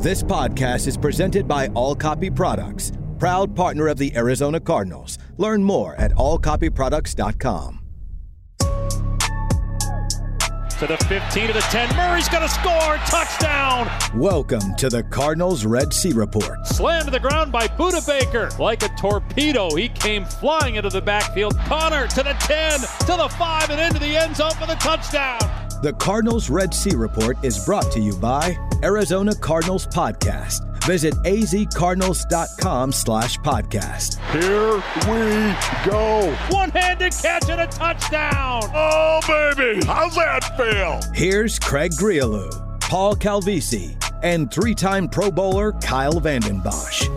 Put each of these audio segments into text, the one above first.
This podcast is presented by All Copy Products, proud partner of the Arizona Cardinals. Learn more at allcopyproducts.com. To the 15 to the 10. Murray's going to score. Touchdown. Welcome to the Cardinals Red Sea Report. Slammed to the ground by Budda Baker. Like a torpedo, he came flying into the backfield. Connor to the 10, to the 5, and into the end zone for the touchdown. The Cardinals Red Sea Report is brought to you by Arizona Cardinals Podcast. Visit azcardinals.com slash podcast. Here we go. One-handed catch and a touchdown. Oh, baby. How's that feel? Here's Craig Grialou, Paul Calvisi, and three-time Pro Bowler Kyle Vanden Bosch.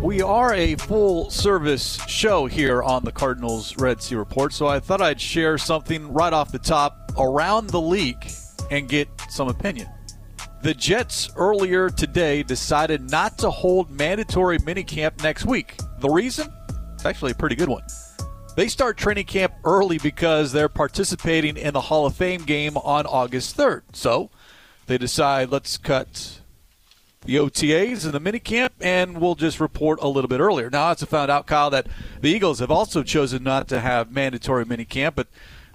We are a full service show here on the Cardinals Red Sea Report, so I thought I'd share something right off the top around the league and get some opinion. The Jets earlier today decided not to hold mandatory minicamp next week. The reason? It's actually a pretty good one. They start training camp early because they're participating in the Hall of Fame game on August 3rd. So they decide let's cut the OTAs and the minicamp, and we'll just report a little bit earlier. Now, I also found out, Kyle, that the Eagles have also chosen not to have mandatory minicamp, but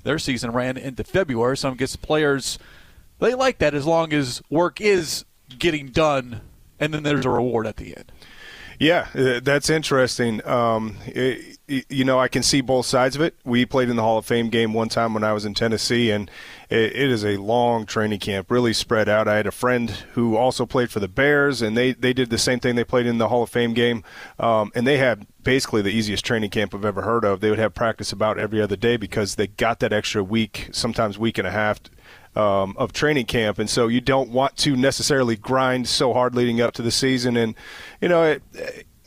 their season ran into February, so I guess players – they like that as long as work is getting done and then there's a reward at the end. Yeah, uh, that's interesting. Um, it, you know, I can see both sides of it. We played in the Hall of Fame game one time when I was in Tennessee, and it, it is a long training camp, really spread out. I had a friend who also played for the Bears, and they, they did the same thing. They played in the Hall of Fame game, um, and they had basically the easiest training camp I've ever heard of. They would have practice about every other day because they got that extra week, sometimes week and a half um, of training camp, and so you don't want to necessarily grind so hard leading up to the season. And you know, it,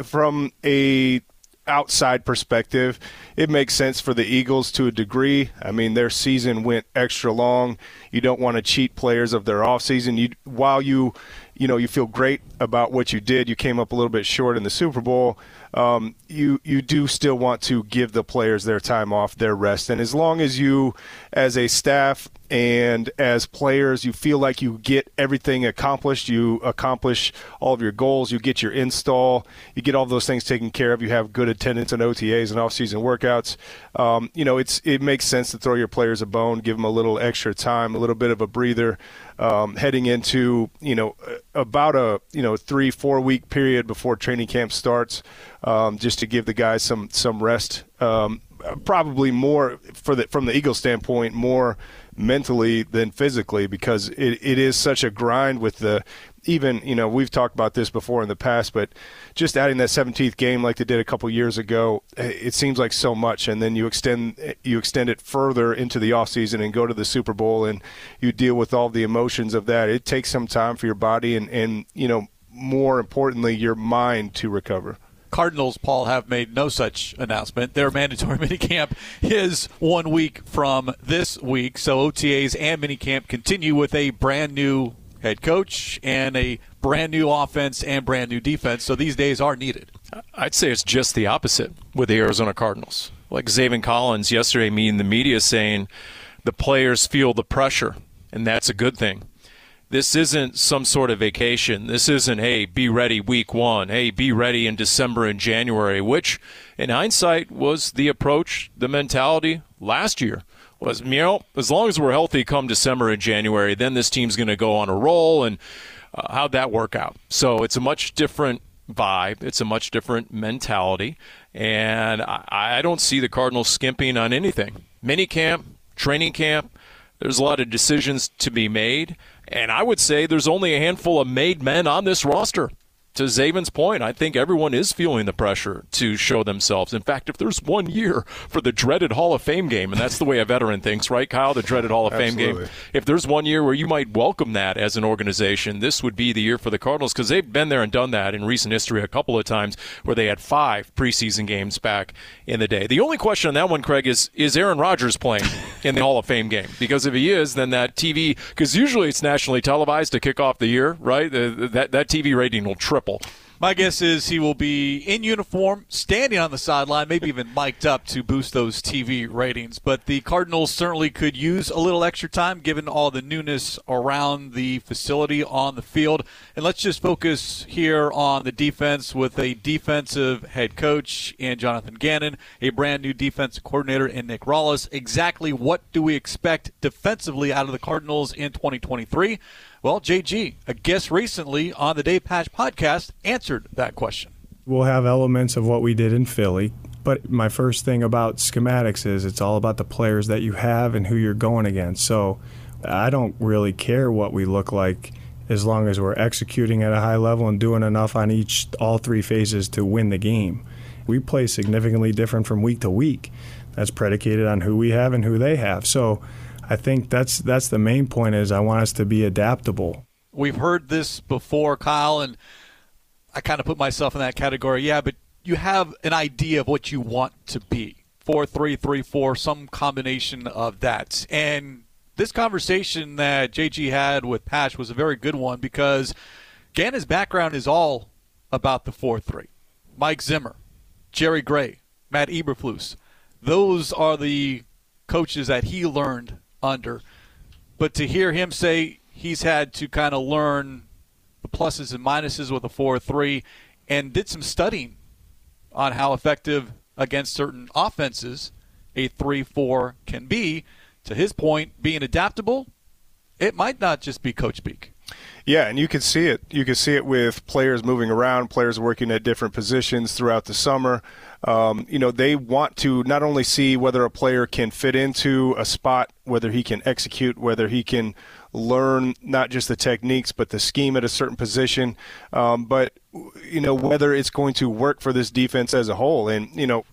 from a outside perspective, it makes sense for the Eagles to a degree. I mean, their season went extra long. You don't want to cheat players of their offseason. You while you you know you feel great about what you did, you came up a little bit short in the Super Bowl. Um, you you do still want to give the players their time off, their rest, and as long as you, as a staff and as players, you feel like you get everything accomplished. You accomplish all of your goals. You get your install. You get all those things taken care of. You have good attendance and OTAs and off-season workouts. Um, you know, it's it makes sense to throw your players a bone, give them a little extra time, a little bit of a breather, um, heading into you know about a you know three four week period before training camp starts, um, just to give the guys some some rest. Um, probably more for the from the Eagles standpoint, more mentally than physically because it, it is such a grind with the even you know we've talked about this before in the past but just adding that 17th game like they did a couple years ago eh, it seems like so much and then you extend eh, you extend it further into the off season and go to the Super Bowl and you deal with all the emotions of that it takes some time for your body and and you know more importantly your mind to recover Cardinals, Paul, have made no such announcement. Their mandatory minicamp is one week from this week. So OTAs and minicamp continue with a brand new head coach and a brand new offense and brand new defense. So these days are needed. I'd say it's just the opposite with the Arizona Cardinals. Like Zaven Collins yesterday, meeting the media saying the players feel the pressure, and that's a good thing. This isn't some sort of vacation. This isn't, hey, be ready week one. Hey, be ready in December and January, which in hindsight was the approach, the mentality last year. Was, you know, as long as we're healthy come December and January, then this team's going to go on a roll. And uh, how'd that work out? So it's a much different vibe. It's a much different mentality. And I, I don't see the Cardinals skimping on anything. Mini camp, training camp, there's a lot of decisions to be made. And I would say there's only a handful of made men on this roster to Zaven's point, I think everyone is feeling the pressure to show themselves. In fact, if there's one year for the dreaded Hall of Fame game, and that's the way a veteran thinks, right, Kyle? The dreaded Hall of Fame game. If there's one year where you might welcome that as an organization, this would be the year for the Cardinals because they've been there and done that in recent history a couple of times where they had five preseason games back in the day. The only question on that one, Craig, is is Aaron Rodgers playing in the Hall of Fame game? Because if he is, then that TV, because usually it's nationally televised to kick off the year, right? That, that TV rating will triple My guess is he will be in uniform, standing on the sideline, maybe even mic'd up to boost those TV ratings. But the Cardinals certainly could use a little extra time given all the newness around the facility on the field. And let's just focus here on the defense with a defensive head coach in Jonathan Gannon, a brand new defensive coordinator in Nick Rallis. Exactly what do we expect defensively out of the Cardinals in 2023? Well, JG, a guest recently on the Dave Pasch podcast, answered that question. We'll have elements of what we did in Philly, but my first thing about schematics is it's all about the players that you have and who you're going against. So I don't really care what we look like as long as we're executing at a high level and doing enough on each all three phases to win the game. We play significantly different from week to week. That's predicated on who we have and who they have. So I think that's that's the main point is I want us to be adaptable. We've heard this before, Kyle, and I kind of put myself in that category. Yeah, but you have an idea of what you want to be. Four, three, three, four, some combination of that. And this conversation that JG had with Pasch was a very good one because Gannon's background is all about the four three. Mike Zimmer, Jerry Gray, Matt Eberflus. Those are the coaches that he learned under. But to hear him say he's had to kind of learn the pluses and minuses with a 4 3 and did some studying on how effective against certain offenses a 3 4 can be, to his point, being adaptable, it might not just be coach speak. Yeah, and you can see it. You can see it with players moving around, players working at different positions throughout the summer. Um, you know, they want to not only see whether a player can fit into a spot, whether he can execute, whether he can learn not just the techniques but the scheme at a certain position, um, but you know whether it's going to work for this defense as a whole. And you know,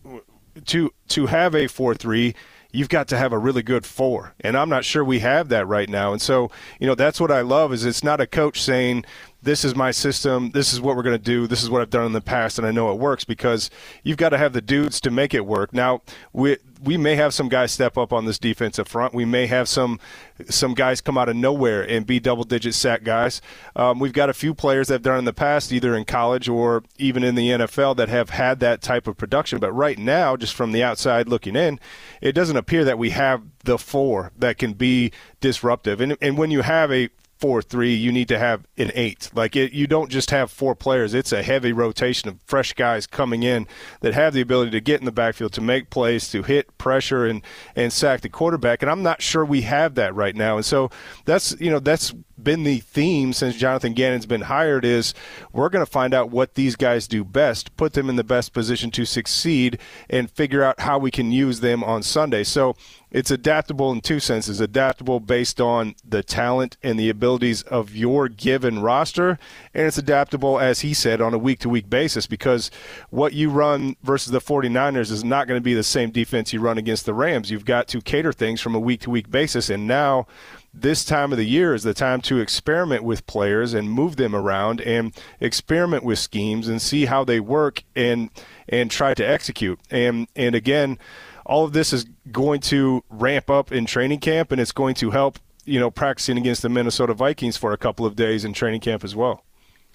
to to have a four three you've got to have a really good four. And I'm not sure we have that right now. And so, you know, that's what I love is it's not a coach saying, this is my system. This is what we're going to do. This is what I've done in the past, and I know it works because you've got to have the dudes to make it work. Now, we we may have some guys step up on this defensive front. We may have some some guys come out of nowhere and be double digit sack guys. Um, we've got a few players that have done in the past, either in college or even in the NFL, that have had that type of production. But right now, just from the outside looking in, it doesn't appear that we have the four that can be disruptive. And, and when you have a four three, you need to have an eight. Like it, you don't just have four players. It's a heavy rotation of fresh guys coming in that have the ability to get in the backfield, to make plays, to hit pressure and and sack the quarterback. And I'm not sure we have that right now. And so that's you know that's been the theme since Jonathan Gannon's been hired is we're going to find out what these guys do best, put them in the best position to succeed, and figure out how we can use them on Sunday. So it's adaptable in two senses adaptable based on the talent and the abilities of your given roster, and it's adaptable, as he said, on a week to week basis because what you run versus the 49ers is not going to be the same defense you run against the Rams. You've got to cater things from a week to week basis, and now this time of the year is the time to experiment with players and move them around and experiment with schemes and see how they work and and try to execute. And and again, all of this is going to ramp up in training camp and it's going to help, you know, practicing against the Minnesota Vikings for a couple of days in training camp as well.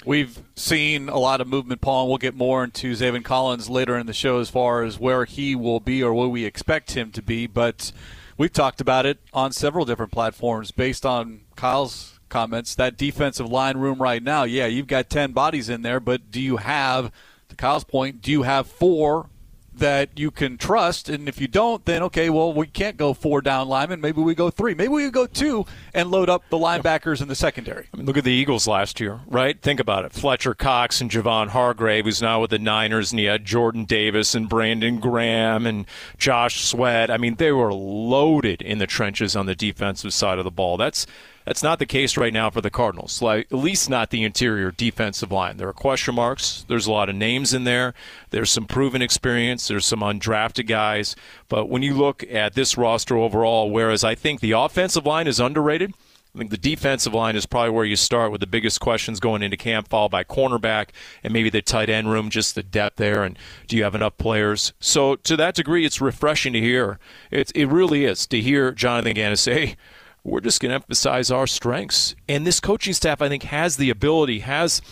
We've seen a lot of movement, Paul, and we'll get more into Zaven Collins later in the show as far as where he will be or where we expect him to be. But we've talked about it on several different platforms based on Kyle's comments. That defensive line room right now, yeah, you've got 10 bodies in there, but do you have, to Kyle's point, do you have four that you can trust. And if you don't, then okay, well, we can't go four down linemen. Maybe we go three. Maybe we go two and load up the linebackers in the secondary. I mean, look at the Eagles last year, right? Think about it. Fletcher Cox and Javon Hargrave, who's now with the Niners, and he had Jordan Davis and Brandon Graham and Josh Sweat. I mean, they were loaded in the trenches on the defensive side of the ball. That's that's not the case right now for the Cardinals. Like at least not the interior defensive line. There are question marks. There's a lot of names in there. There's some proven experience. There's some undrafted guys. But when you look at this roster overall, whereas I think the offensive line is underrated. I think the defensive line is probably where you start with the biggest questions going into camp, followed by cornerback and maybe the tight end room, just the depth there, and do you have enough players? So to that degree, it's refreshing to hear. It, it really is to hear Jonathan Gannon say, we're just going to emphasize our strengths. And this coaching staff, I think, has the ability, has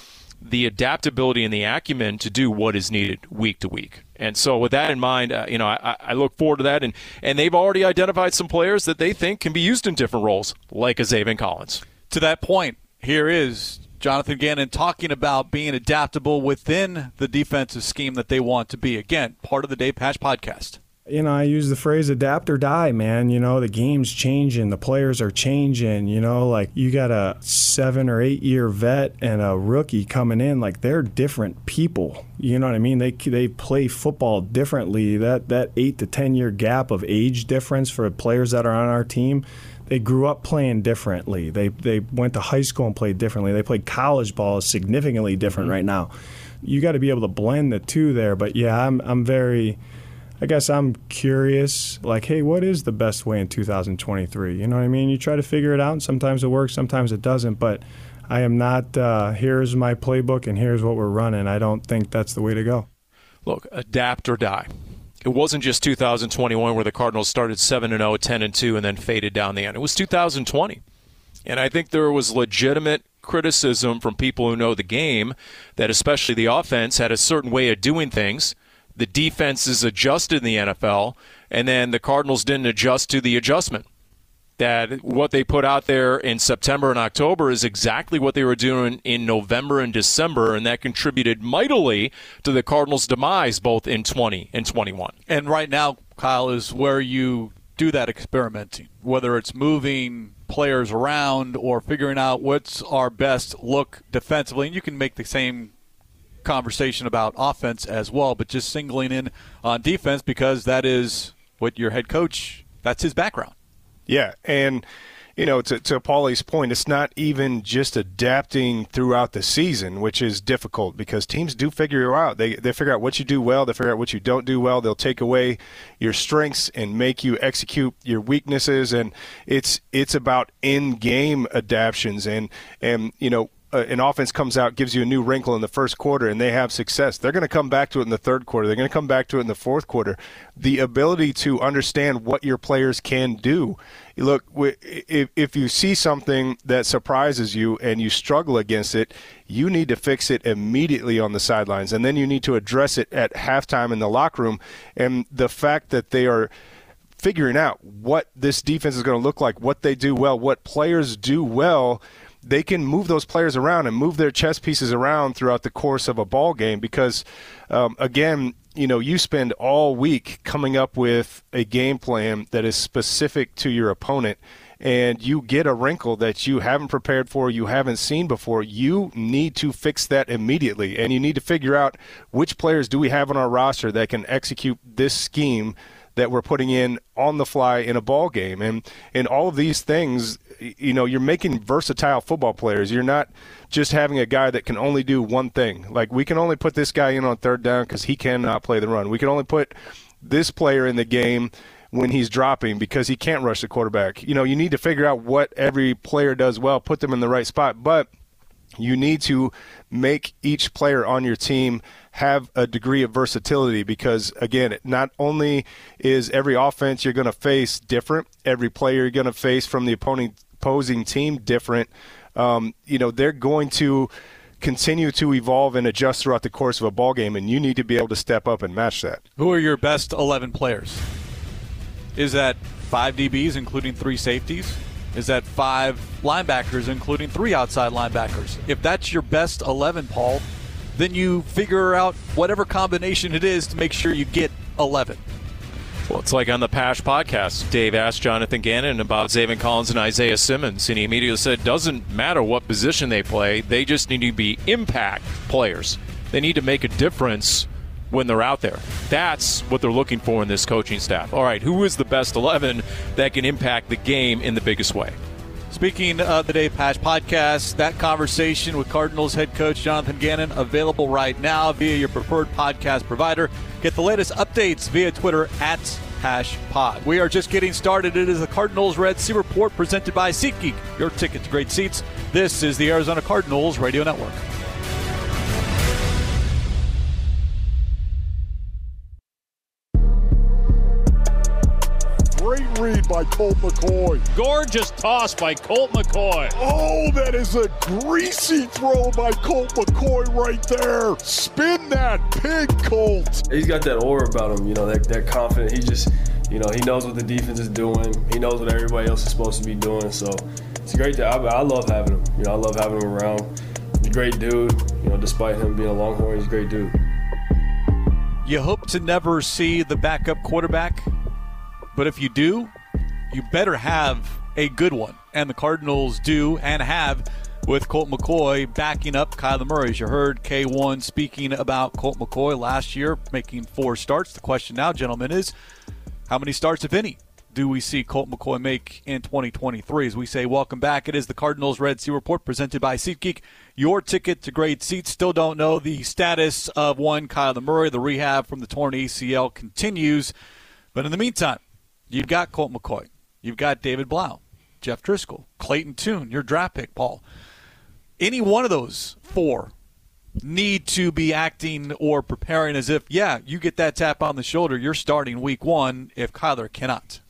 the adaptability and the acumen to do what is needed week to week. And so, with that in mind, uh, you know, I, I, look forward to that. And, and they've already identified some players that they think can be used in different roles, like a Zaven Collins. To that point, here is Jonathan Gannon talking about being adaptable within the defensive scheme that they want to be. Again, part of the Dave Pasch podcast you know, I use the phrase adapt or die, man. You know, the game's changing, the players are changing. You know, like you got a seven or eight year vet and a rookie coming in, like they're different people. You know what I mean? They they play football differently. That that eight to ten year gap of age difference for players that are on our team. They grew up playing differently. They they went to high school and played differently. They played college ball significantly different mm-hmm. right now. You got to be able to blend the two there. But yeah, I'm I'm very I guess I'm curious, like, hey, what is the best way in 2023? You know what I mean? You try to figure it out, and sometimes it works, sometimes it doesn't. But I am not, uh, here's my playbook and here's what we're running. I don't think that's the way to go. Look, adapt or die. It wasn't just 2021 where the Cardinals started 7 0, 10 2, and then faded down the end. It was 2020. And I think there was legitimate criticism from people who know the game that, especially the offense, had a certain way of doing things the defense is adjusted in the NFL, and then the Cardinals didn't adjust to the adjustment. That what they put out there in September and October is exactly what they were doing in November and December, and that contributed mightily to the Cardinals' demise both in 20 and 21. And right now, Kyle, is where you do that experimenting, whether it's moving players around or figuring out what's our best look defensively. And you can make the same conversation about offense as well, but just singling in on defense because that is what your head coach, that's his background. Yeah, and you know, to, to Paulie's point, it's not even just adapting throughout the season, which is difficult because teams do figure you out. They, they figure out what you do well, they figure out what you don't do well. They'll take away your strengths and make you execute your weaknesses. And it's it's about in game adaptations. And, and you know, uh, an offense comes out, gives you a new wrinkle in the first quarter, and they have success, they're going to come back to it in the third quarter. They're going to come back to it in the fourth quarter. The ability to understand what your players can do. Look, if, if you see something that surprises you and you struggle against it, you need to fix it immediately on the sidelines, and then you need to address it at halftime in the locker room. And the fact that they are figuring out what this defense is going to look like, what they do well, what players do well they can move those players around and move their chess pieces around throughout the course of a ball game because, um, again, you know, you spend all week coming up with a game plan that is specific to your opponent and you get a wrinkle that you haven't prepared for, you haven't seen before, you need to fix that immediately. And you need to figure out which players do we have on our roster that can execute this scheme that we're putting in on the fly in a ball game. And and all of these things you know you're making versatile football players. You're not just having a guy that can only do one thing. Like we can only put this guy in on third down because he cannot play the run. We can only put this player in the game when he's dropping because he can't rush the quarterback. You know, you need to figure out what every player does well, put them in the right spot, but you need to make each player on your team have a degree of versatility because again not only is every offense you're going to face different every player you're going to face from the opposing opposing team different um, you know they're going to continue to evolve and adjust throughout the course of a ball game and you need to be able to step up and match that. Who are your best 11 players? Is that five dbs including three safeties? Is that five linebackers including three outside linebackers? If that's your best 11 paul then you figure out whatever combination it is to make sure you get 11. Well, it's like on the Pasch podcast. Dave asked Jonathan Gannon about Zaven Collins and Isaiah Simmons, and he immediately said, doesn't matter what position they play, they just need to be impact players. They need to make a difference when they're out there. That's what they're looking for in this coaching staff. All right, who is the best 11 that can impact the game in the biggest way? Speaking of the Dave Pasch podcast, that conversation with Cardinals head coach Jonathan Gannon available right now via your preferred podcast provider. Get the latest updates via Twitter at HashPod. We are just getting started. It is the Cardinals Red Sea Report presented by SeatGeek, your ticket to great seats. This is the Arizona Cardinals Radio Network. By Colt McCoy. Gorgeous toss by Colt McCoy. Oh, that is a greasy throw by Colt McCoy right there. Spin that pig, Colt. He's got that aura about him, you know, that, that confident. He just, you know, he knows what the defense is doing. He knows what everybody else is supposed to be doing. So it's great to, I, I love having him. You know, I love having him around. He's a great dude. You know, despite him being a Longhorn, he's a great dude. You hope to never see the backup quarterback, but if you do, you better have a good one. And the Cardinals do and have with Colt McCoy backing up Kyler Murray. As you heard K1 speaking about Colt McCoy last year, making four starts. The question now, gentlemen, is how many starts, if any, do we see Colt McCoy make in 2023? As we say, welcome back. It is the Cardinals Red Sea Report presented by SeatGeek. Your ticket to great seats. Still don't know the status of one Kyler Murray. The rehab from the torn ACL continues. But in the meantime, you've got Colt McCoy. You've got David Blough, Jeff Driskel, Clayton Tune, your draft pick, Paul. Any one of those four need to be acting or preparing as if, yeah, you get that tap on the shoulder, you're starting week one if Kyler cannot.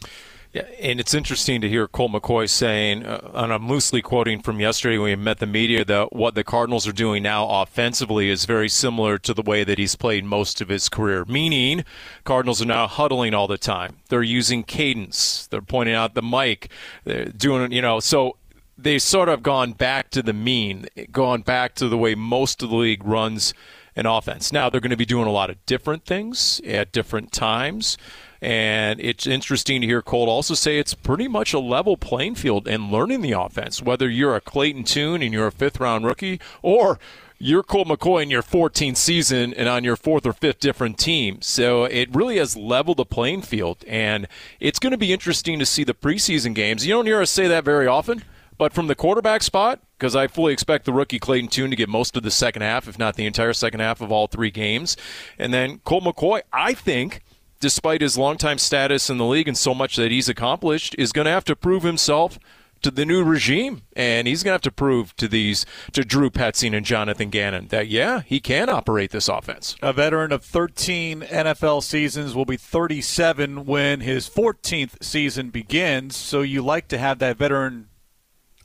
And it's interesting to hear Colt McCoy saying, uh, and I'm loosely quoting from yesterday when we met the media, that what the Cardinals are doing now offensively is very similar to the way that he's played most of his career. Meaning, Cardinals are now huddling all the time. They're using cadence. They're pointing out the mic. They're doing, you know, so they've sort of gone back to the mean, gone back to the way most of the league runs an offense. Now they're going to be doing a lot of different things at different times. And it's interesting to hear Colt also say it's pretty much a level playing field and learning the offense, whether you're a Clayton Tune and you're a fifth round rookie or you're Colt McCoy in your 14th season and on your fourth or fifth different team. So it really has leveled the playing field. And it's going to be interesting to see the preseason games. You don't hear us say that very often. But from the quarterback spot, because I fully expect the rookie Clayton Tune to get most of the second half, if not the entire second half of all three games. And then Colt McCoy, I think – despite his longtime status in the league and so much that he's accomplished, is going to have to prove himself to the new regime, and he's going to have to prove to these to Drew Petzing and Jonathan Gannon that yeah, he can operate this offense. A veteran of 13 NFL seasons will be 37 when his 14th season begins. So you like to have that veteran.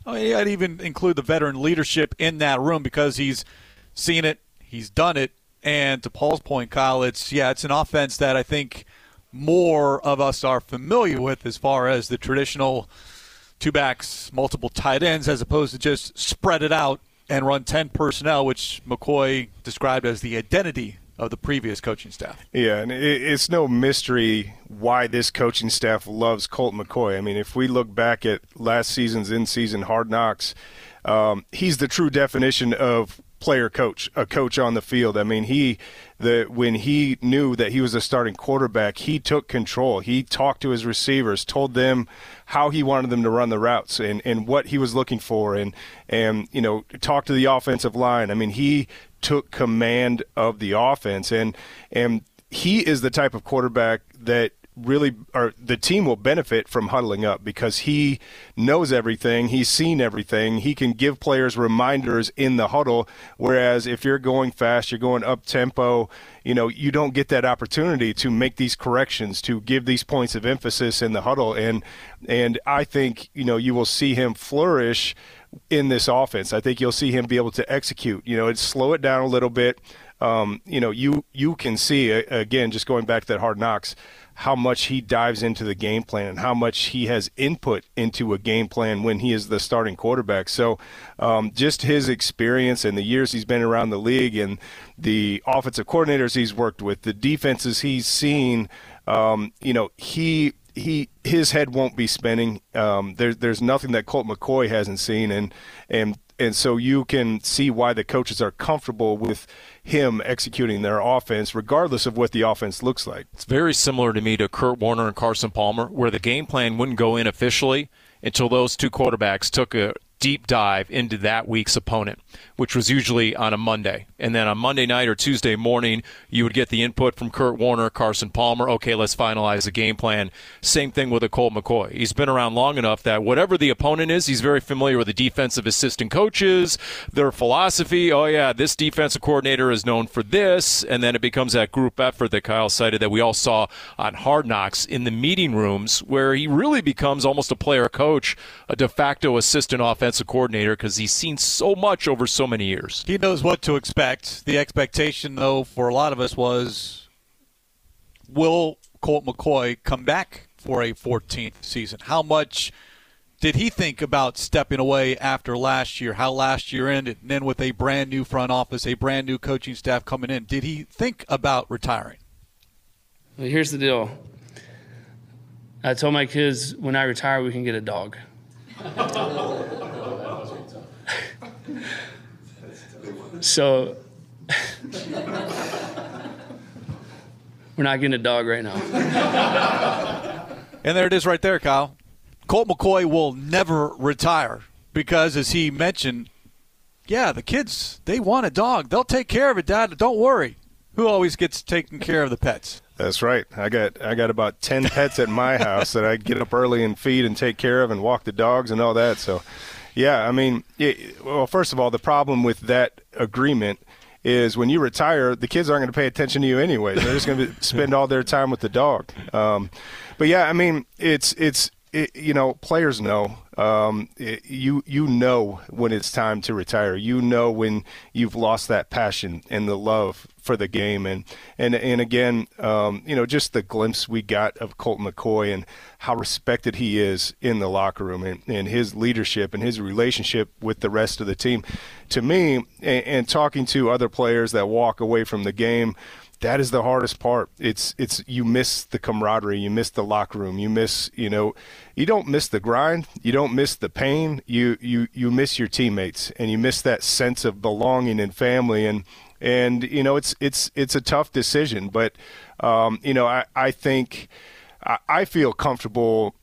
I mean, I'd even include the veteran leadership in that room because he's seen it, he's done it, and to Paul's point, Kyle, it's yeah, it's an offense that I think more of us are familiar with as far as the traditional two backs, multiple tight ends, as opposed to just spread it out and run 10 personnel, which McCoy described as the identity of the previous coaching staff. Yeah, and it's no mystery why this coaching staff loves Colt McCoy. I mean, if we look back at last season's in season hard knocks, um, he's the true definition of player coach, a coach on the field. I mean, he the when he knew that he was a starting quarterback, he took control. He talked to his receivers, told them how he wanted them to run the routes and, and what he was looking for and and you know, talked to the offensive line. I mean, he took command of the offense and and he is the type of quarterback that really or the team will benefit from huddling up because he knows everything. He's seen everything. He can give players reminders in the huddle. Whereas if you're going fast you're going up tempo you know you don't get that opportunity to make these corrections to give these points of emphasis in the huddle. And and I think you know you will see him flourish in this offense. I think you'll see him be able to execute. You know it's slow it down a little bit um, you know you you can see again just going back to that hard knocks how much he dives into the game plan and how much he has input into a game plan when he is the starting quarterback. So, um, just his experience and the years he's been around the league and the offensive coordinators he's worked with, the defenses he's seen, um, you know, he he his head won't be spinning. Um, there's there's nothing that Colt McCoy hasn't seen, and and and so you can see why the coaches are comfortable with him executing their offense, regardless of what the offense looks like. It's very similar to me to Kurt Warner and Carson Palmer, where the game plan wouldn't go in officially until those two quarterbacks took a deep dive into that week's opponent, which was usually on a Monday. And then on Monday night or Tuesday morning, you would get the input from Kurt Warner, Carson Palmer. Okay, let's finalize the game plan. Same thing with a Colt McCoy. He's been around long enough that whatever the opponent is, he's very familiar with the defensive assistant coaches, their philosophy. Oh, yeah, this defensive coordinator is known for this. And then it becomes that group effort that Kyle cited that we all saw on Hard Knocks in the meeting rooms where he really becomes almost a player coach, a de facto assistant offensive coordinator because he's seen so much over so many years. He knows what to expect. The expectation, though, for a lot of us was will Colt McCoy come back for a 14th season? How much did he think about stepping away after last year? How last year ended, and then with a brand new front office, a brand new coaching staff coming in, did he think about retiring? Well, here's the deal. I told my kids when I retire, we can get a dog. so we're not getting a dog right now. And there it is right there, Kyle. Colt McCoy will never retire because, as he mentioned, yeah, the kids, they want a dog. They'll take care of it, Dad. Don't worry. Who always gets taken care of the pets? That's right. I got I got about ten pets at my house that I get up early and feed and take care of and walk the dogs and all that. So, yeah, I mean, it, well, first of all, the problem with that agreement is when you retire, the kids aren't going to pay attention to you anyway. They're just going to spend all their time with the dog. Um, but yeah, I mean, it's it's it, you know, players know. Um, it, you you know when it's time to retire. You know when you've lost that passion and the love for the game. And and and again, um, you know, just the glimpse we got of Colt McCoy and how respected he is in the locker room and, and his leadership and his relationship with the rest of the team. To me, and, and talking to other players that walk away from the game that is the hardest part. It's it's you miss the camaraderie, you miss the locker room, you miss you know, you don't miss the grind, you don't miss the pain, you you you miss your teammates, and you miss that sense of belonging and family, and and you know it's it's it's a tough decision, but um, you know I I think I, I feel comfortable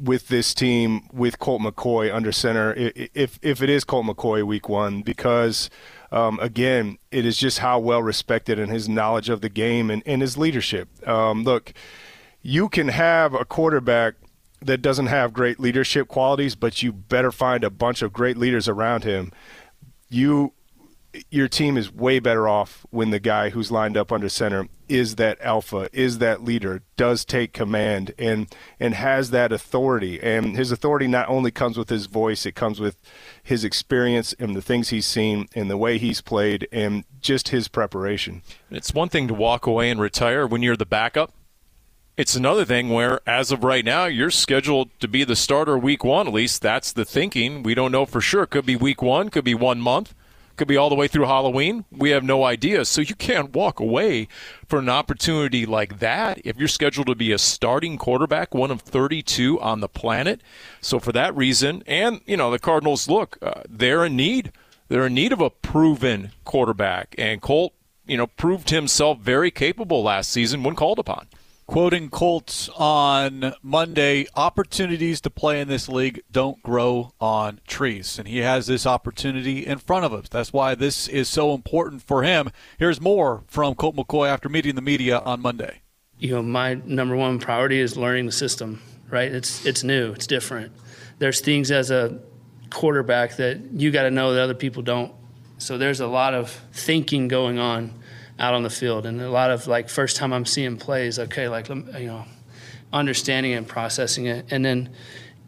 with this team with Colt McCoy under center if if it is Colt McCoy week one because um, again, it is just how well respected and his knowledge of the game and, and his leadership. Um, look, you can have a quarterback that doesn't have great leadership qualities, but you better find a bunch of great leaders around him. You your team is way better off when the guy who's lined up under center is that alpha, is that leader, does take command and and has that authority. And his authority not only comes with his voice, it comes with his experience and the things he's seen and the way he's played and just his preparation. It's one thing to walk away and retire when you're the backup. It's another thing where, as of right now, you're scheduled to be the starter week one. At least that's the thinking. We don't know for sure. Could be week one, could be one month. Could be all the way through Halloween. We have no idea. So you can't walk away for an opportunity like that if you're scheduled to be a starting quarterback, one of 32 on the planet. So for that reason, and you know the Cardinals look, uh, they're in need. They're in need of a proven quarterback, and Colt, you know, proved himself very capable last season when called upon quoting Colts on Monday, opportunities to play in this league don't grow on trees. And he has this opportunity in front of us. That's why this is so important for him. Here's more from Colt McCoy after meeting the media on Monday. You know, my number one priority is learning the system, right? It's it's new, it's different. There's things as a quarterback that you got to know that other people don't. So there's a lot of thinking going on out on the field. And a lot of like first time I'm seeing plays, okay, like you know, understanding and processing it. And then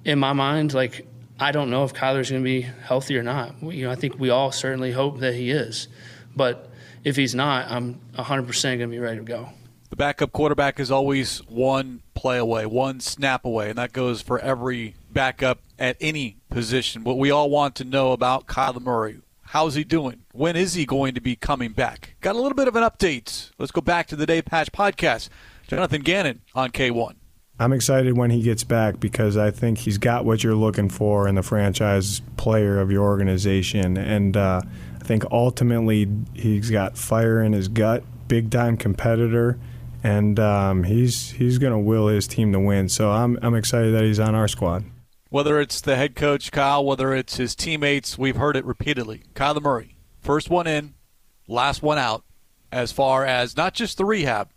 in my mind, like I don't know if Kyler's going to be healthy or not. You know, I think we all certainly hope that he is, but if he's not, I'm 100% going to be ready to go. The backup quarterback is always one play away, one snap away, and that goes for every backup at any position. What we all want to know about Kyler Murray, How's he doing? When is he going to be coming back? Got a little bit of an update. Let's go back to the Dave Pasch podcast. Jonathan Gannon on K1. I'm excited when he gets back because I think he's got what you're looking for in the franchise player of your organization. And uh, I think ultimately he's got fire in his gut, big time competitor, and um, he's he's going to will his team to win. So I'm I'm excited that he's on our squad. Whether it's the head coach, Kyle, whether it's his teammates, we've heard it repeatedly. Kyler Murray, first one in, last one out, as far as not just the rehab,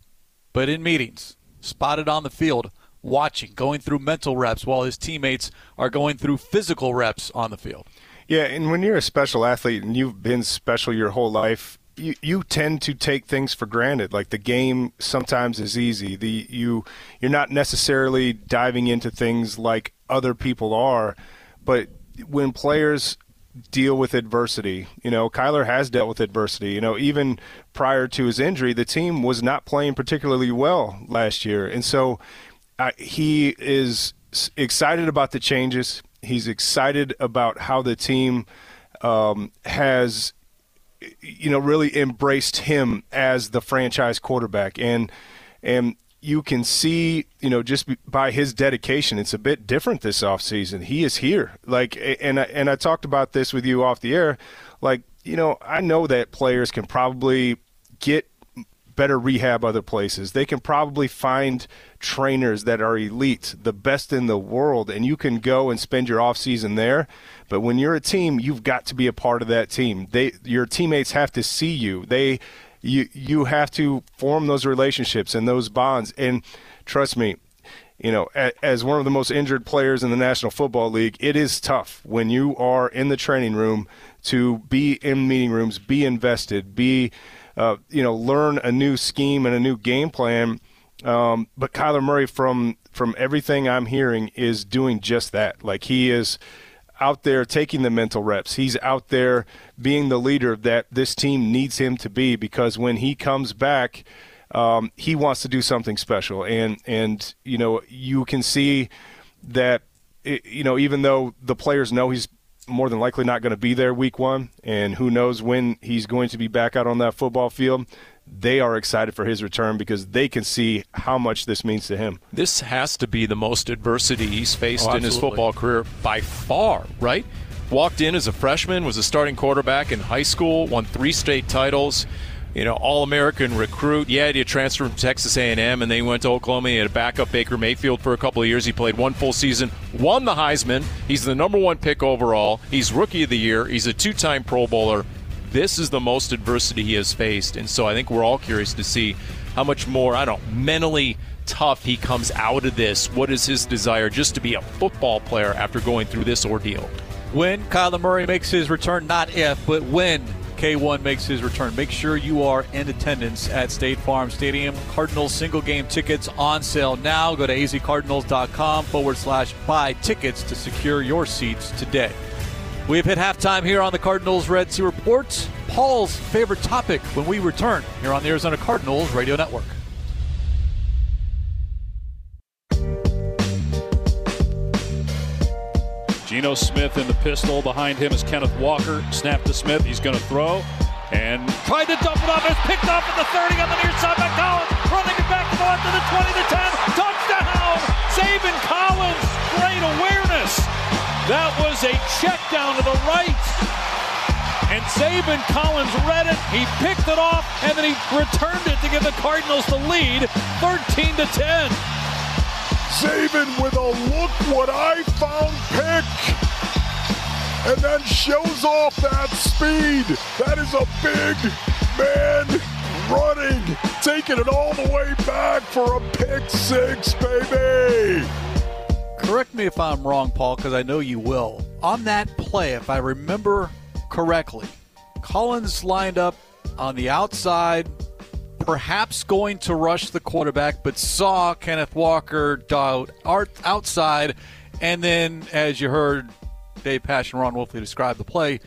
but in meetings, spotted on the field, watching, going through mental reps while his teammates are going through physical reps on the field. Yeah, and when you're a special athlete and you've been special your whole life, you, you tend to take things for granted. Like the game sometimes is easy. The you you're not necessarily diving into things like other people are, but when players deal with adversity, you know, Kyler has dealt with adversity. You know, even prior to his injury, the team was not playing particularly well last year, and so uh, he is excited about the changes. He's excited about how the team um, has you know, really embraced him as the franchise quarterback, and and you can see, you know, just by his dedication, it's a bit different this offseason. He is here, like, and I, and I talked about this with you off the air, like, you know, I know that players can probably get better rehab other places. They can probably find trainers that are elite, the best in the world, and you can go and spend your off season there. But when you're a team, you've got to be a part of that team. They your teammates have to see you. They you you have to form those relationships and those bonds. And trust me, you know, as one of the most injured players in the National Football League, it is tough when you are in the training room to be in meeting rooms, be invested, be, uh, you know, learn a new scheme and a new game plan. Um, but Kyler Murray, from from everything I'm hearing, is doing just that. Like he is out there taking the mental reps. He's out there being the leader that this team needs him to be because when he comes back, um, he wants to do something special. And and you know you can see that you know even though the players know he's more than likely not going to be there week one, and who knows when he's going to be back out on that football field they are excited for his return because they can see how much this means to him. This has to be the most adversity he's faced oh, in his football career by far, right? Walked in as a freshman, was a starting quarterback in high school, won three state titles. You know, all-American recruit. Yeah, he transferred from Texas A&M, and then he went to Oklahoma. He had a backup Baker Mayfield for a couple of years. He played one full season, won the Heisman. He's the number one pick overall. He's Rookie of the Year. He's a two-time Pro Bowler this is the most adversity he has faced. And so I think we're all curious to see how much more, I don't know, mentally tough he comes out of this. What is his desire just to be a football player after going through this ordeal? When Kyler Murray makes his return, not if, but when K1 makes his return. Make sure you are in attendance at State Farm Stadium. Cardinals single game tickets on sale now. Go to azcardinals.com forward slash buy tickets to secure your seats today. We've hit halftime here on the Cardinals Red Sea Report. Paul's favorite topic when we return here on the Arizona Cardinals Radio Network. Geno Smith in the pistol. Behind him is Kenneth Walker. Snap to Smith. He's going to throw. And tried to dump it off. It's picked off at the 30 on the near side by Collins. Running it back to the to the 20 to 10. Touchdown! Zaven Collins. Great awareness. That was a check down to the right. And Zaven Collins read it. He picked it off, and then he returned it to give the Cardinals the lead, 13 to 10. Zaven with a look what I found pick. And then shows off that speed. That is a big man running, taking it all the way back for a pick six, baby correct me if I'm wrong, Paul, because I know you will. On that play, if I remember correctly, Collins lined up on the outside, perhaps going to rush the quarterback, but saw Kenneth Walker outside. And then, as you heard Dave Pasch and Ron Wolfley describe the play,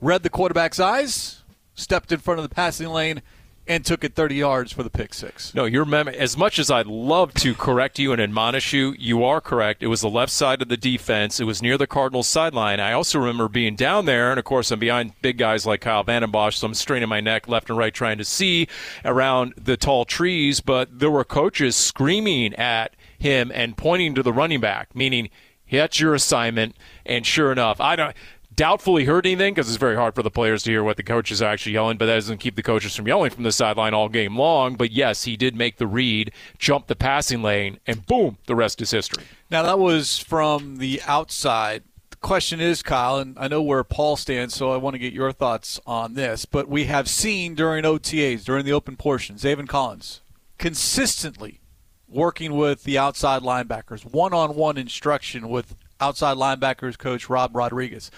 read the quarterback's eyes, stepped in front of the passing lane, and took it 30 yards for the pick six. No, you're as much as I'd love to correct you and admonish you, you are correct. It was the left side of the defense. It was near the Cardinals sideline. I also remember being down there, and of course, I'm behind big guys like Kyle Vanden Bosch, so I'm straining my neck left and right trying to see around the tall trees. But there were coaches screaming at him and pointing to the running back, meaning that's your assignment. And sure enough, I don't doubtfully heard anything because it's very hard for the players to hear what the coaches are actually yelling, but that doesn't keep the coaches from yelling from the sideline all game long. But yes, he did make the read, jump the passing lane, and boom, the rest is history. Now that was from the outside. The question is, Kyle, and I know where Paul stands, so I want to get your thoughts on this. But we have seen during OTAs, during the open portion, Zaven Collins consistently working with the outside linebackers, one-on-one instruction with outside linebackers coach Rob Rodriguez.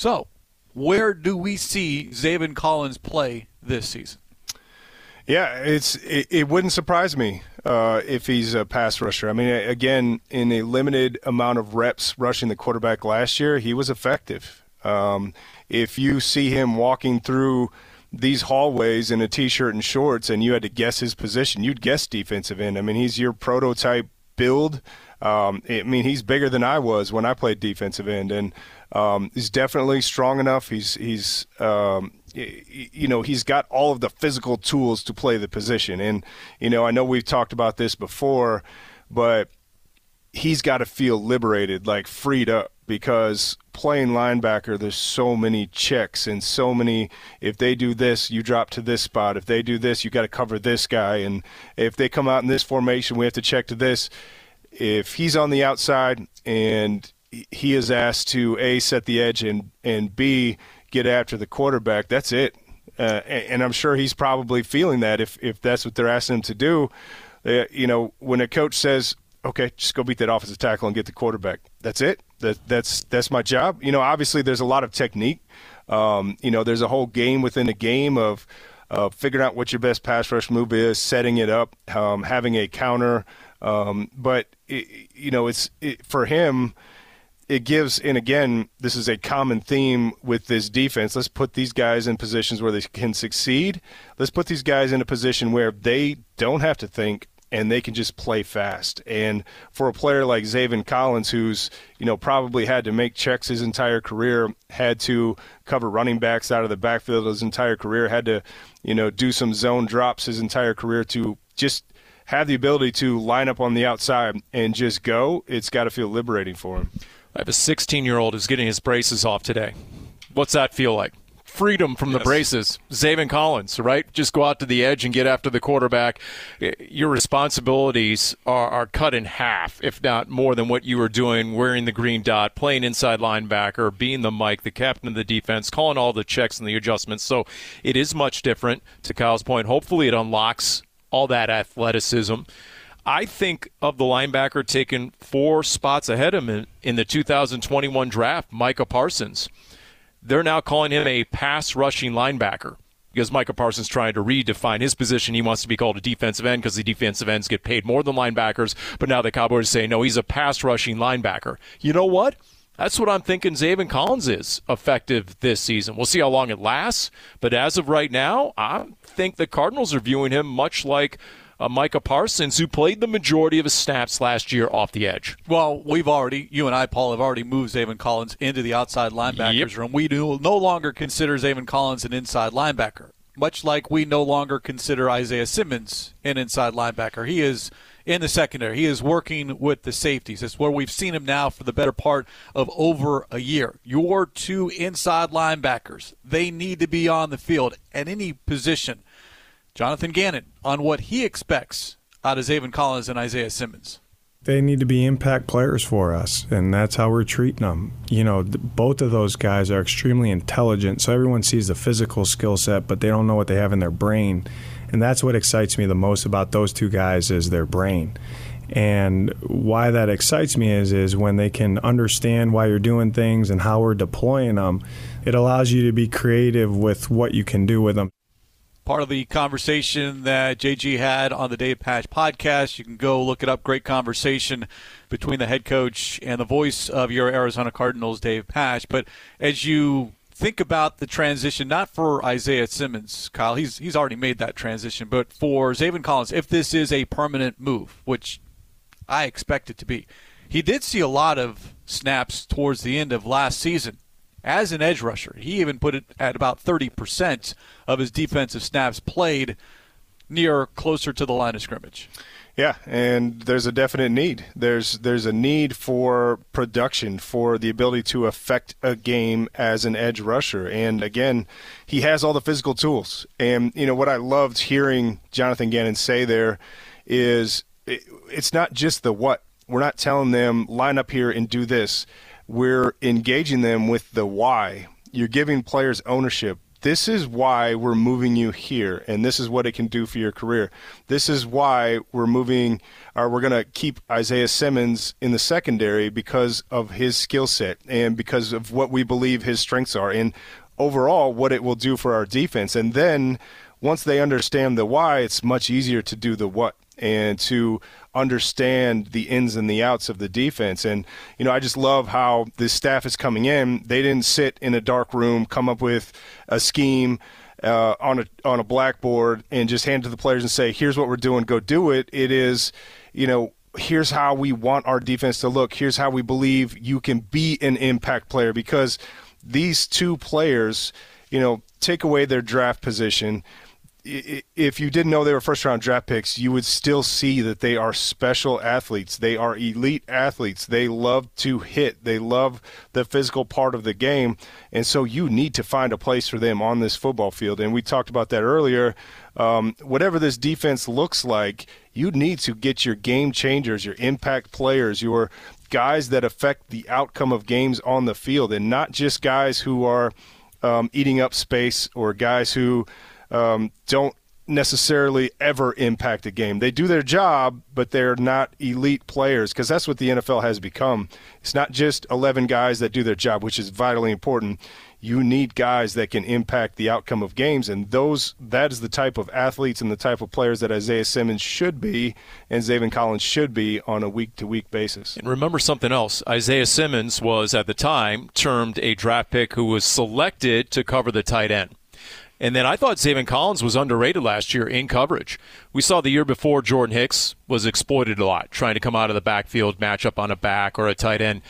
So, where do we see Zaven Collins play this season? Yeah, it's it, it wouldn't surprise me uh, if he's a pass rusher. I mean, again, in a limited amount of reps rushing the quarterback last year, he was effective. Um, if you see him walking through these hallways in a t-shirt and shorts, and you had to guess his position, you'd guess defensive end. I mean, he's your prototype build. Um, I mean, he's bigger than I was when I played defensive end, and um, he's definitely strong enough. He's he's um, you know he's got all of the physical tools to play the position, and you know I know we've talked about this before, but he's got to feel liberated, like freed up, because playing linebacker, there's so many checks and so many. If they do this, you drop to this spot. If they do this, you got to cover this guy, and if they come out in this formation, we have to check to this if he's on the outside and he is asked to a set the edge and and b get after the quarterback, that's it. Uh, and, I'm sure he's probably feeling that if if that's what they're asking him to do. Uh, you know, when a coach says, "Okay, just go beat that offensive tackle and get the quarterback," that's it. That that's that's my job. You know, obviously there's a lot of technique. Um, you know, there's a whole game within a game of uh, figuring out what your best pass rush move is, setting it up, um, having a counter. Um, but it, you know, it's it, for him. It gives, and again, this is a common theme with this defense. Let's put these guys in positions where they can succeed. Let's put these guys in a position where they don't have to think and they can just play fast. And for a player like Zaven Collins, who's you know probably had to make checks his entire career, had to cover running backs out of the backfield his entire career, had to you know do some zone drops his entire career to just have the ability to line up on the outside and just go, it's got to feel liberating for him. I have a 16 year old who's getting his braces off today. What's that feel like? Freedom from yes. the braces. Zaven Collins, right? Just go out to the edge and get after the quarterback. Your responsibilities are, are cut in half, if not more than what you were doing, wearing the green dot, playing inside linebacker, being the Mike, the captain of the defense, calling all the checks and the adjustments. So it is much different, to Kyle's point. Hopefully, it unlocks all that athleticism. I think of the linebacker taken four spots ahead of him in, the 2021 draft, Micah Parsons. They're now calling him a pass rushing linebacker because Micah Parsons trying to redefine his position. He wants to be called a defensive end because the defensive ends get paid more than linebackers. But now the Cowboys say, no, he's a pass rushing linebacker. You know what? That's what I'm thinking Zaven Collins is effective this season. We'll see how long it lasts. But as of right now, I think the Cardinals are viewing him much like uh, Micah Parsons, who played the majority of his snaps last year off the edge. Well, we've already, you and I, Paul, have already moved Zaven Collins into the outside linebackers yep. room. We do no longer consider Zaven Collins an inside linebacker, much like we no longer consider Isaiah Simmons an inside linebacker. He is in the secondary. He is working with the safeties. It's where we've seen him now for the better part of over a year. Your two inside linebackers, they need to be on the field at any position. Jonathan Gannon on what he expects out of Zaven Collins and Isaiah Simmons. They need to be impact players for us, and that's how we're treating them. You know, both of those guys are extremely intelligent, so everyone sees the physical skill set, but they don't know what they have in their brain and that's what excites me the most about those two guys is their brain. And why that excites me is is when they can understand why you're doing things and how we're deploying them. It allows you to be creative with what you can do with them. Part of the conversation that JG had on the Dave Pasch podcast. You can go look it up. Great conversation between the head coach and the voice of your Arizona Cardinals, Dave Pasch. But as you think about the transition, not for Isaiah Simmons, Kyle. He's he's already made that transition, but for Zaven Collins, if this is a permanent move, which I expect it to be, he did see a lot of snaps towards the end of last season as an edge rusher. He even put it at about 30% of his defensive snaps played near closer to the line of scrimmage. Yeah, and there's a definite need. There's there's a need for production, for the ability to affect a game as an edge rusher. And again, he has all the physical tools. And you know what I loved hearing Jonathan Gannon say there is it, it's not just the what we're not telling them line up here and do this. We're engaging them with the why. You're giving players ownership this is why we're moving you here, and this is what it can do for your career. This is why we're moving, or we're going to keep Isaiah Simmons in the secondary because of his skill set and because of what we believe his strengths are, and overall what it will do for our defense. And then once they understand the why, it's much easier to do the what and to understand the ins and the outs of the defense. And, you know, I just love how this staff is coming in. They didn't sit in a dark room, come up with a scheme. Uh, on a on a blackboard and just hand it to the players and say, "Here's what we're doing. Go do it." It is, you know, here's how we want our defense to look. Here's how we believe you can be an impact player because these two players, you know, take away their draft position if you didn't know they were first round draft picks, you would still see that they are special athletes. They are elite athletes. They love to hit. They love the physical part of the game. And so you need to find a place for them on this football field. And we talked about that earlier. Um, whatever this defense looks like, you need to get your game changers, your impact players, your guys that affect the outcome of games on the field, and not just guys who are um, eating up space or guys who um, don't necessarily ever impact a game. They do their job, but they're not elite players because that's what the NFL has become. It's not just 11 guys that do their job, which is vitally important. You need guys that can impact the outcome of games, and those that is the type of athletes and the type of players that Isaiah Simmons should be and Zaven Collins should be on a week to week basis. And remember something else. Isaiah Simmons was at the time termed a draft pick who was selected to cover the tight end. And then I thought Zaven Collins was underrated last year in coverage. We saw the year before Jordan Hicks was exploited a lot, trying to come out of the backfield, match up on a back or a tight end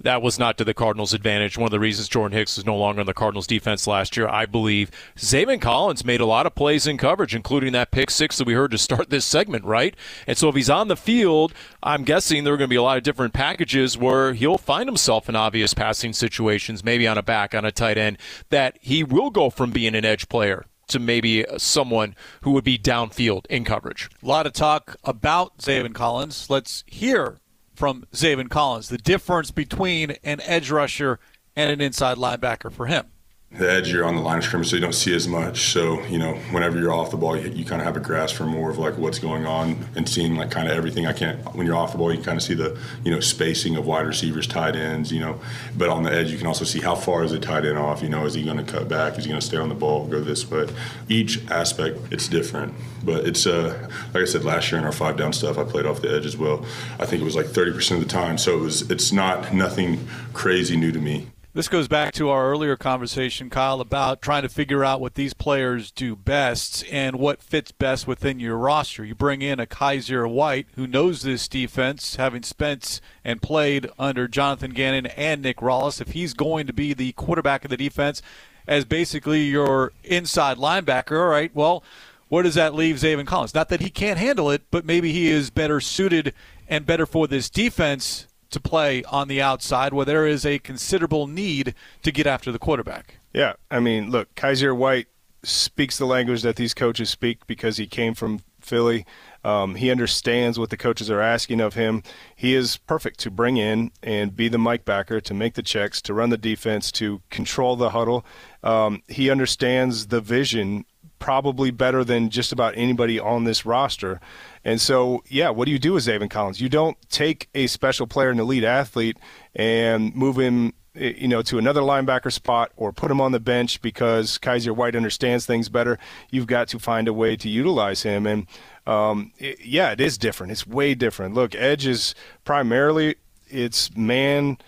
that was not to the Cardinals' advantage. One of the reasons Jordan Hicks is no longer on the Cardinals' defense last year, I believe, Zaven Collins made a lot of plays in coverage, including that pick six that we heard to start this segment, right? And so if he's on the field, I'm guessing there are going to be a lot of different packages where he'll find himself in obvious passing situations, maybe on a back, on a tight end, that he will go from being an edge player to maybe someone who would be downfield in coverage. A lot of talk about Zaven Collins. Let's hear from Zaven Collins, the difference between an edge rusher and an inside linebacker for him the edge you're on the line of scrimmage so you don't see as much. So you know whenever you're off the ball you, you kind of have a grasp for more of like what's going on and seeing like kind of everything. I can't when you're off the ball you kind of see the you know spacing of wide receivers tight ends you know. But on the edge you can also see how far is the tight end off you know is he going to cut back is he going to stay on the ball go this way. Each aspect it's different. But it's uh like i said last year in our five down stuff i played off the edge as well. I think it was like 30% of the time. So it was it's not nothing crazy new to me this goes back to our earlier conversation, Kyle, about trying to figure out what these players do best and what fits best within your roster. You bring in a Kyzir White who knows this defense, having spent and played under Jonathan Gannon and Nick Rallis. If he's going to be the quarterback of the defense as basically your inside linebacker, all right, well, where does that leave Zaven Collins? Not that he can't handle it, but maybe he is better suited and better for this defense to play on the outside where there is a considerable need to get after the quarterback. Yeah, I mean, look, Kyzir White speaks the language that these coaches speak because he came from Philly. Um, he understands what the coaches are asking of him. He is perfect to bring in and be the Mike backer, to make the checks, to run the defense, to control the huddle. Um, he understands the vision probably better than just about anybody on this roster. And so, yeah, what do you do with Zaven Collins? You don't take a special player, an elite athlete, and move him eh, you know, to another linebacker spot or put him on the bench because Kyzir White understands things better. You've got to find a way to utilize him. And um, it, yeah, it is different. It's way different. Look, edge is primarily it's man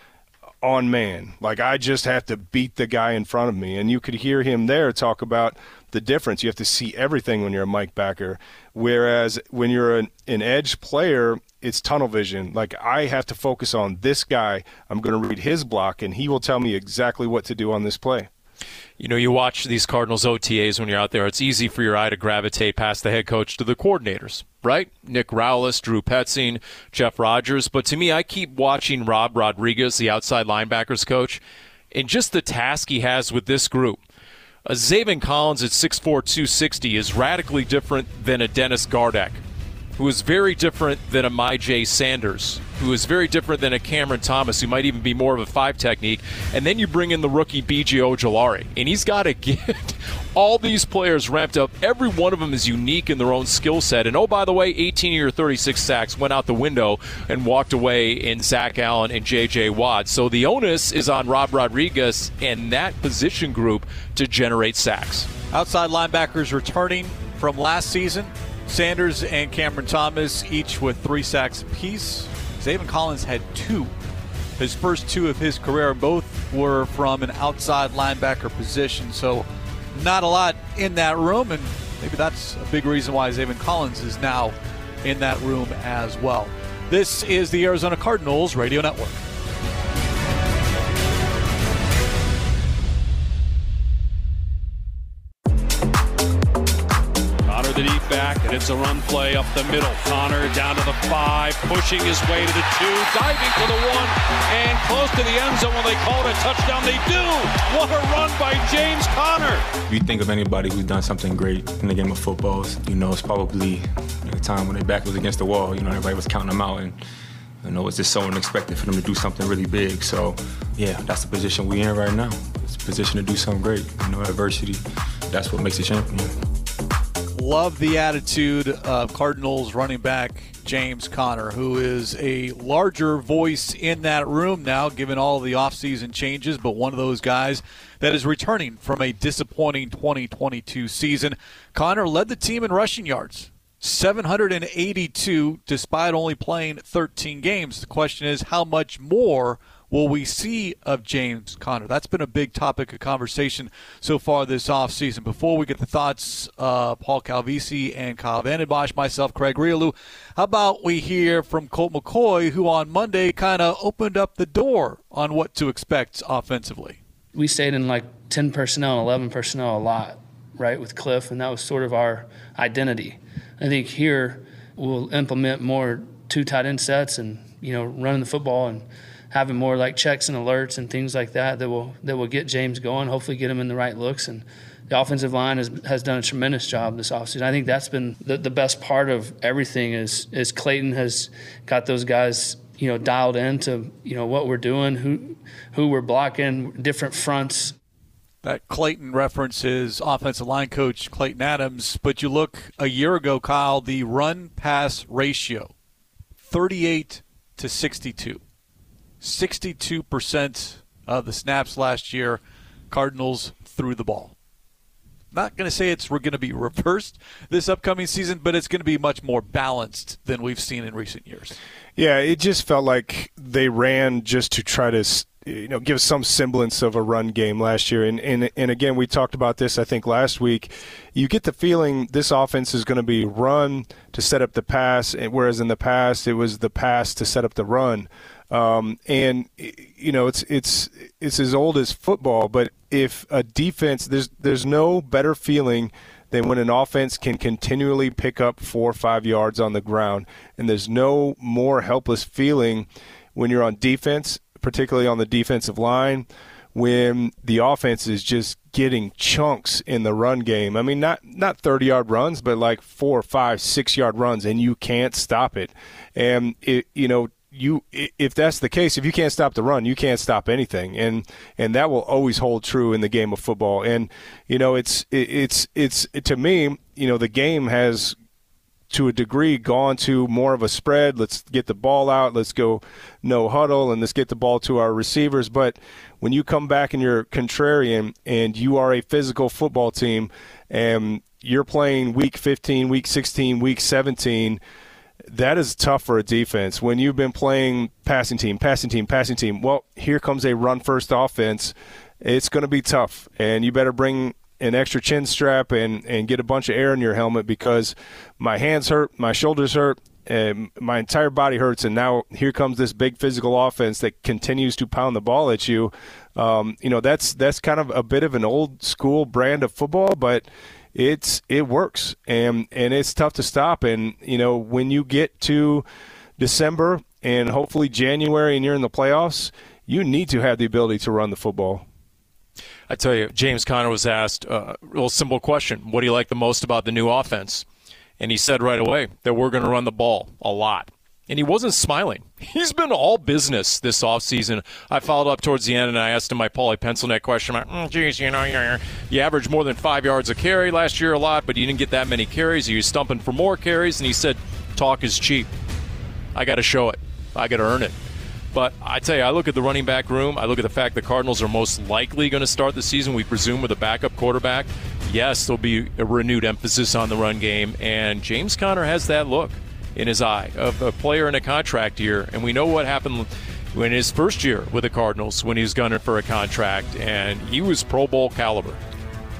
on man. Like I just have to beat the guy in front of me. And you could hear him there talk about the difference. You have to see everything when you're a Mike backer. Whereas when you're an, an edge player, it's tunnel vision. Like I have to focus on this guy. I'm going to read his block, and he will tell me exactly what to do on this play. You know, you watch these Cardinals OTAs when you're out there. It's easy for your eye to gravitate past the head coach to the coordinators, right? Nick Rallis, Drew Petzing, Jeff Rogers. But to me, I keep watching Rob Rodriguez, the outside linebackers coach, and just the task he has with this group. A Zaven Collins at 6'4", 260 is radically different than a Dennis Gardeck who is very different than a Myjai Sanders, who is very different than a Cameron Thomas, who might even be more of a five technique. And then you bring in the rookie BJ Ojulari, and he's got to get all these players ramped up. Every one of them is unique in their own skill set. And oh, by the way, 18 of your 36 sacks went out the window and walked away in Zach Allen and J.J. Watt. So the onus is on Rob Rodriguez and that position group to generate sacks. Outside linebackers returning from last season. Sanders and Cameron Thomas, each with three sacks apiece. Zaven Collins had two. His first two of his career, both were from an outside linebacker position. So, not a lot in that room, and maybe that's a big reason why Zaven Collins is now in that room as well. This is the Arizona Cardinals Radio Network. Back, and it's a run play up the middle. Conner down to the five, pushing his way to the two, diving for the one, and close to the end zone when they call it a touchdown. They do. What a run by James Conner! If you think of anybody who's done something great in the game of football, you know, it's probably the time when their back was against the wall. You know, everybody was counting them out, and you know, it's just so unexpected for them to do something really big. So, yeah, that's the position we're in right now. It's a position to do something great. You know, adversity, that's what makes a champion love the attitude of Cardinals running back James Conner, who is a larger voice in that room now, given all the offseason changes, but one of those guys that is returning from a disappointing 2022 season. Conner led the team in rushing yards. 782 despite only playing 13 games. The question is how much more will we see of James Conner? That's been a big topic of conversation so far this offseason. Before we get the thoughts of Paul Calvisi and Kyle Vanden Bosch, myself, Craig Grialou, how about we hear from Colt McCoy, who on Monday kind of opened up the door on what to expect offensively? We stayed in like 10 personnel and 11 personnel a lot, right, with Cliff, and that was sort of our identity. I think here we'll implement more two tight end sets and, you know, running the football and – having more like checks and alerts and things like that that will that will get James going. Hopefully, get him in the right looks and. The offensive line has, has done a tremendous job this offseason. I think that's been the, the best part of everything is is Clayton has got those guys you know dialed into you know what we're doing, who who we're blocking, different fronts. That Clayton references offensive line coach Clayton Adams, but you look a year ago, Kyle, the run pass ratio, thirty eight to sixty two. 62% of the snaps last year, Cardinals threw the ball. Not going to say it's we're going to be reversed this upcoming season, but it's going to be much more balanced than we've seen in recent years. Yeah, it just felt like they ran just to try to you know give some semblance of a run game last year and and and again we talked about this I think last week you get the feeling this offense is going to be run to set up the pass whereas in the past it was the pass to set up the run um, and you know, it's it's it's as old as football. But if a defense, there's there's no better feeling than when an offense can continually pick up four or five yards on the ground, and there's no more helpless feeling when you're on defense, particularly on the defensive line, when the offense is just getting chunks in the run game. I mean, not not 30 yard runs, but like four, five, six yard runs, and you can't stop it. And it, you know, you if that's the case, if you can't stop the run, you can't stop anything, and and that will always hold true in the game of football. And you know, it's it's it's to me, you know, the game has to a degree gone to more of a spread. Let's get the ball out. Let's go no huddle and let's get the ball to our receivers. But when you come back and you're contrarian and you are a physical football team and you're playing week 15, week 16, week 17 that is tough for a defense when you've been playing passing team, passing team, passing team. Well, here comes a run first offense. It's going to be tough, and you better bring an extra chin strap and, and get a bunch of air in your helmet because my hands hurt, my shoulders hurt, and my entire body hurts. And now here comes this big physical offense that continues to pound the ball at you. Um, you know, that's that's kind of a bit of an old school brand of football, but it's it works and and it's tough to stop. And you know when you get to December and hopefully January and you're in the playoffs, you need to have the ability to run the football. I tell you, James Conner was asked a real simple question: What do you like the most about the new offense? And he said right away that we're going to run the ball a lot. And he wasn't smiling. He's been all business this offseason. I followed up towards the end and I asked him my Paulie pencil neck question. I'm like, mm, geez, you know, you averaged more than five yards a carry last year a lot, but you didn't get that many carries. Are you stumping for more carries? And he said, talk is cheap. I got to show it. I got to earn it. But I tell you, I look at the running back room. I look at the fact the Cardinals are most likely going to start the season, we presume, with a backup quarterback. Yes, there'll be a renewed emphasis on the run game, and James Conner has that look in his eye of a player in a contract year. And we know what happened in his first year with the Cardinals when he was gunning for a contract, and he was Pro Bowl caliber.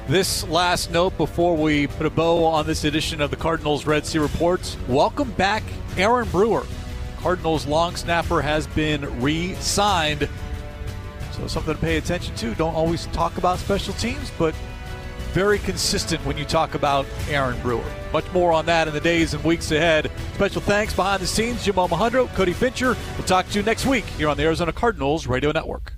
This last note before we put a bow on this edition of the Cardinals Red Sea Reports. Welcome back, Aaron Brewer. Cardinals long snapper has been re signed. So, something to pay attention to. Don't always talk about special teams, but very consistent when you talk about Aaron Brewer. Much more on that in the days and weeks ahead. Special thanks behind the scenes, Jim Omahundro, Cody Fincher. We'll talk to you next week here on the Arizona Cardinals Radio Network.